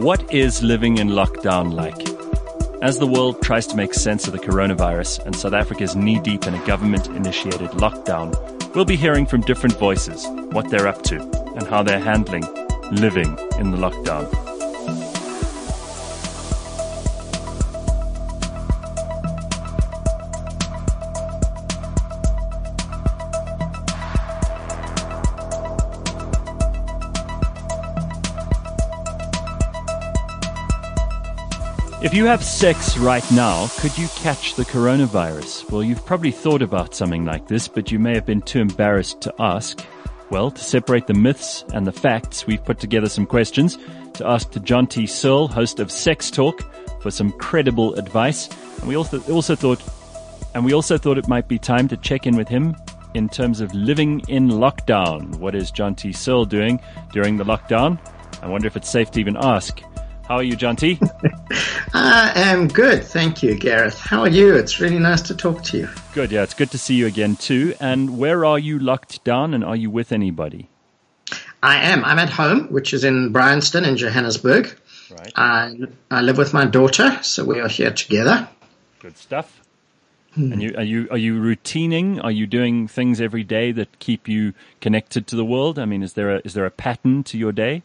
What is living in lockdown like? As the world tries to make sense of the coronavirus and South Africa is knee deep in a government initiated lockdown, we'll be hearing from different voices what they're up to and how they're handling living in the lockdown. If you have sex right now, could you catch the coronavirus? Well, you've probably thought about something like this, but you may have been too embarrassed to ask. Well, to separate the myths and the facts, we've put together some questions to ask to T. Searle, host of Sex Talk, for some credible advice. And we also, also thought, and we also thought it might be time to check in with him in terms of living in lockdown. What is Jonti Searle doing during the lockdown? I wonder if it's safe to even ask. How are you, Jonti? I am good, thank you, Gareth. How are you? It's really nice to talk to you. Good, yeah, it's good to see you again too. And where are you locked down, and are you with anybody? I am. I'm at home, which is in Bryanston in Johannesburg. Right. I, I live with my daughter, so we are here together. Good stuff. Hmm. And you are you are you routining? Are you doing things every day that keep you connected to the world? I mean, is there a is there a pattern to your day?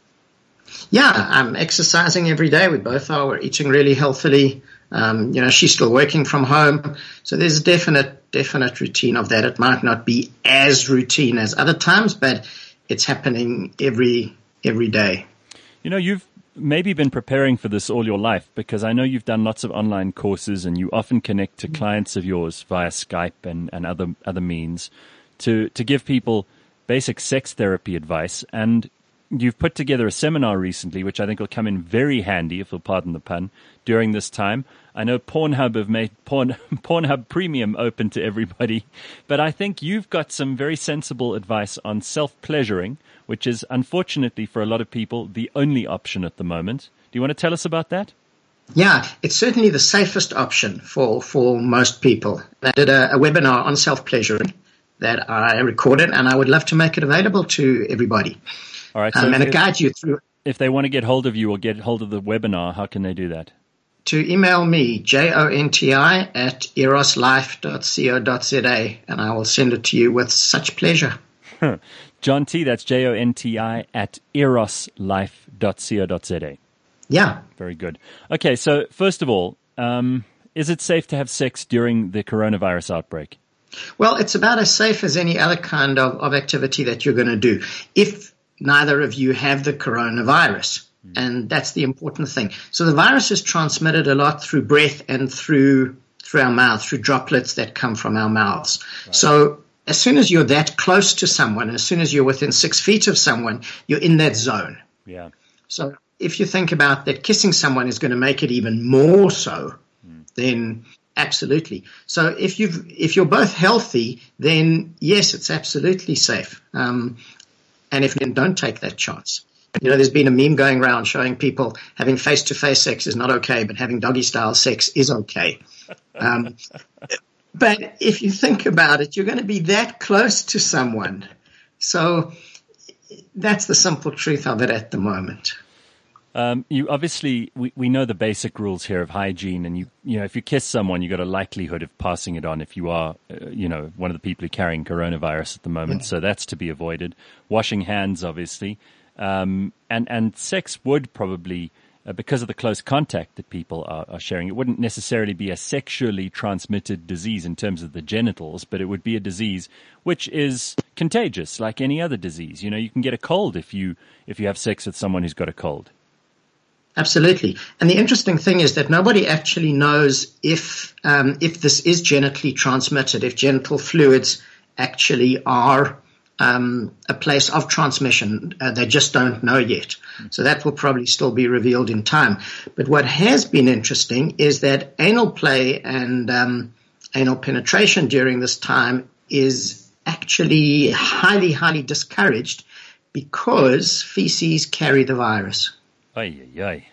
Yeah, I'm exercising every day. We both are. We're eating really healthily. Um, you know, she's still working from home. So there's a definite, definite routine of that. It might not be as routine as other times, but it's happening every, every day. You know, you've maybe been preparing for this all your life because I know you've done lots of online courses and you often connect to clients of yours via Skype and, and other, other means to, to give people basic sex therapy advice. And you've put together a seminar recently, which I think will come in very handy, if you'll pardon the pun, during this time. I know Pornhub have made Porn, Pornhub Premium open to everybody, but I think you've got some very sensible advice on self pleasuring, which is unfortunately for a lot of people the only option at the moment. Do you want to tell us about that? Yeah, it's certainly the safest option for, for most people. I did a, a webinar on self pleasuring that I recorded, and I would love to make it available to everybody. All right. So um, and it guides you through. If they want to get hold of you or get hold of the webinar, how can they do that? To email me, J-O-N-T-I at eroslife.co.za, and I will send it to you with such pleasure. Jonti, that's J-O-N-T-I at eroslife.co.za. Yeah. Very good. Okay, so first of all, um, is it safe to have sex during the coronavirus outbreak? Well, it's about as safe as any other kind of, of activity that you're going to do. If neither of you have the coronavirus. Mm. And that's the important thing. So the virus is transmitted a lot through breath and through through our mouth, through droplets that come from our mouths. Right. So as soon as you're that close to someone, as soon as you're within six feet of someone, you're in that zone. Yeah. So if you think about that kissing someone is going to make it even more so, mm. then absolutely. So if you've, if you're both healthy, then yes, it's absolutely safe. Um, and if men don't take that chance. You know, there's been a meme going around showing people having face to face sex is not okay, but having doggy style sex is okay. Um, but if you think about it, you're going to be that close to someone. So that's the simple truth of it at the moment. Um, you obviously we, we know the basic rules here of hygiene, and you you know if you kiss someone, you got a likelihood of passing it on if you are uh, you know one of the people carrying coronavirus at the moment. Yeah. So that's to be avoided. Washing hands, obviously, um, and and sex would probably. Uh, because of the close contact that people are, are, sharing, it wouldn't necessarily be a sexually transmitted disease in terms of the genitals, but it would be a disease which is contagious, like any other disease. You know, you can get a cold if you if you have sex with someone who's got a cold. Absolutely. And the interesting thing is that nobody actually knows if um, if this is genitally transmitted, if genital fluids actually are um, a place of transmission. Uh, they just don't know yet. So that will probably still be revealed in time. But what has been interesting is that anal play and um, anal penetration during this time is actually highly, highly discouraged because feces carry the virus. Ay, ay, ay.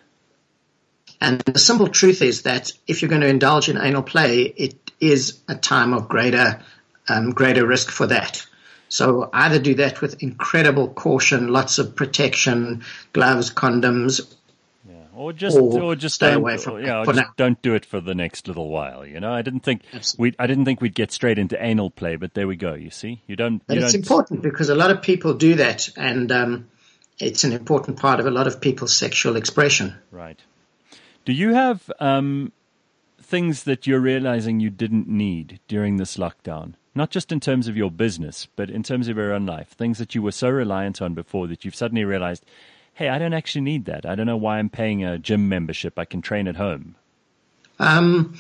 And the simple truth is that if you're going to indulge in anal play, it is a time of greater, um, greater risk for that. So either do that with incredible caution, lots of protection, gloves, condoms, yeah. or just or or, just stay away from or, it yeah, just don't do it for the next little while. You know, I didn't think we I didn't think we'd get straight into anal play, but there we go. You see, you don't. But you it's don't, important because a lot of people do that, and um, it's an important part of a lot of people's sexual expression. Right. Do you have um, things that you're realizing you didn't need during this lockdown? Not just in terms of your business, but in terms of your own life. Things that you were so reliant on before that you've suddenly realized, hey, I don't actually need that. I don't know why I'm paying a gym membership. I can train at home. Um,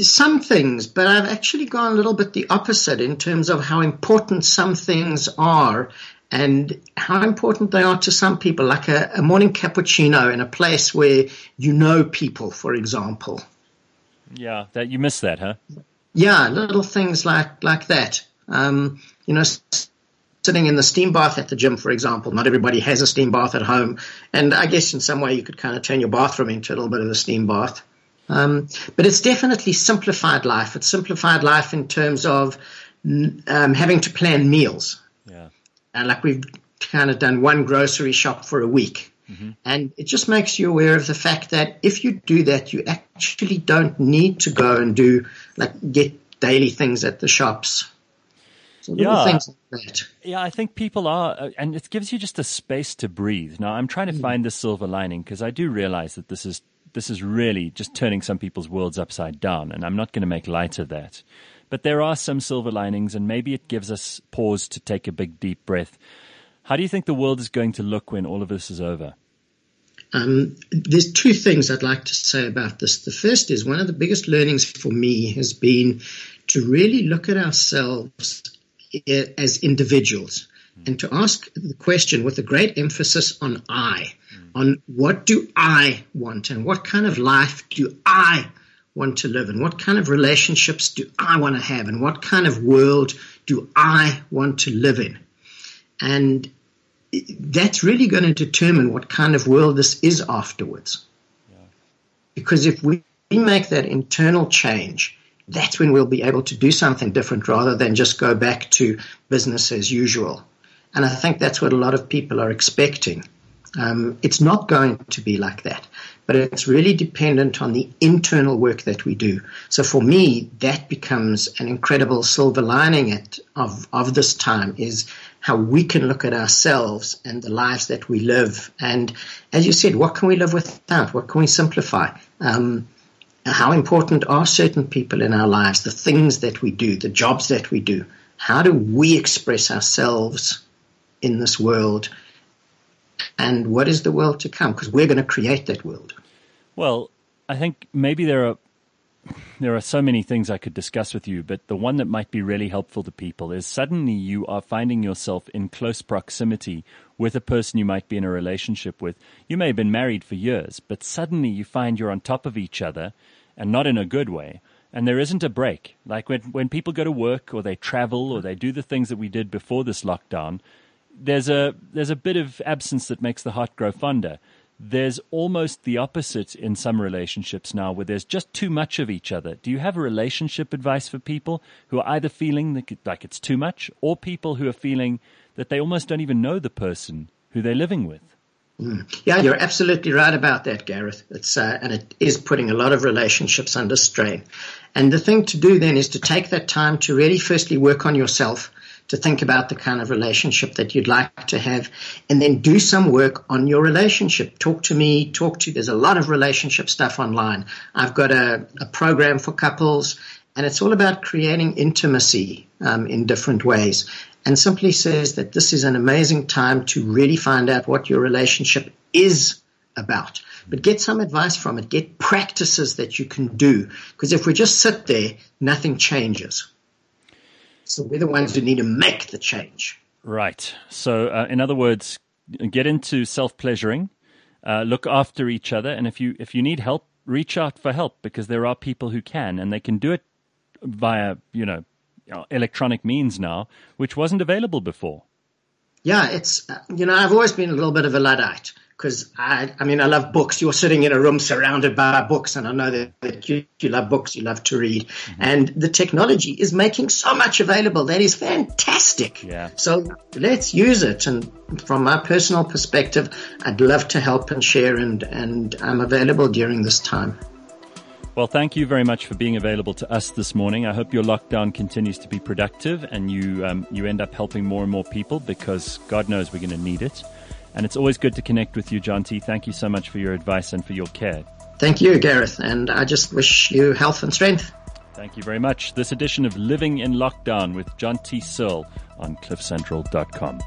some things, but I've actually gone a little bit the opposite in terms of how important some things are and how important they are to some people, like a, a morning cappuccino in a place where you know people, for example. Yeah, that you miss that, huh? Yeah, little things like like that. Um, you know, sitting in the steam bath at the gym, for example. Not everybody has a steam bath at home, and I guess in some way you could kind of turn your bathroom into a little bit of a steam bath. Um, but it's definitely simplified life. It's simplified life in terms of um, having to plan meals. Yeah. And like we've kind of done one grocery shop for a week. Mm-hmm. And it just makes you aware of the fact that if you do that, you actually don't need to go and do like get daily things at the shops. So Yeah. things like that. Yeah, I think people are, uh, and it gives you just a space to breathe. Now, I'm trying to mm. find the silver lining because I do realize that this is this is really just turning some people's worlds upside down, and I'm not going to make light of that. But there are some silver linings, and maybe it gives us pause to take a big deep breath. How do you think the world is going to look when all of this is over? Um, there's two things I'd like to say about this. The first is one of the biggest learnings for me has been to really look at ourselves as individuals and to ask the question with a great emphasis on I, on what do I want and what kind of life do I want to live and what kind of relationships do I want to have and what kind of world do I want to live in. And that's really going to determine what kind of world this is afterwards. Because if we make that internal change, that's when we'll be able to do something different rather than just go back to business as usual. And I think that's what a lot of people are expecting. Um, it's not going to be like that, but it's really dependent on the internal work that we do. So for me, that becomes an incredible silver lining at, of, of this time is how we can look at ourselves and the lives that we live. And as you said, what can we live without? What can we simplify? Um, how important are certain people in our lives, the things that we do, the jobs that we do? How do we express ourselves in this world? And what is the world to come? Because we're going to create that world. Well, I think maybe there are there are so many things I could discuss with you, but the one that might be really helpful to people is suddenly you are finding yourself in close proximity with a person you might be in a relationship with. You may have been married for years, but suddenly you find you're on top of each other and not in a good way. And there isn't a break. Like when, when people go to work or they travel or they do the things that we did before this lockdown, there's a, there's a bit of absence that makes the heart grow fonder there's almost the opposite in some relationships now where there's just too much of each other. Do you have a relationship advice for people who are either feeling like it's too much or people who are feeling that they almost don't even know the person who they're living with? Mm. Yeah, you're absolutely right about that, Gareth. It's uh, and it is putting a lot of relationships under strain. And the thing to do then is to take that time to really firstly work on yourself, to think about the kind of relationship that you'd like to have, and then do some work on your relationship. Talk to me, talk to, there's a lot of relationship stuff online. I've got a, a program for couples, and it's all about creating intimacy um, in different ways. And simply says that this is an amazing time to really find out what your relationship is about. But get some advice from it. Get practices that you can do. Because if we just sit there, nothing changes. So we're the ones who need to make the change. Right. So, uh, in other words, get into self pleasuring, uh, look after each other, and if you if you need help, reach out for help because there are people who can, and they can do it via you know electronic means now, which wasn't available before. Yeah, it's you know I've always been a little bit of a luddite. Because I, I mean, I love books. You're sitting in a room surrounded by books, and I know that, that you, you love books, you love to read, mm-hmm. and the technology is making so much available. That is fantastic. Yeah. So let's use it. And from my personal perspective, I'd love to help and share, and and I'm available during this time. Well, thank you very much for being available to us this morning. I hope your lockdown continues to be productive and you um, you end up helping more and more people because God knows we're going to need it. And it's always good to connect with you, Jonti. Thank you so much for your advice and for your care. Thank you, Gareth. And I just wish you health and strength. Thank you very much. This edition of Living in Lockdown with Jonti Searle on cliffcentral.com.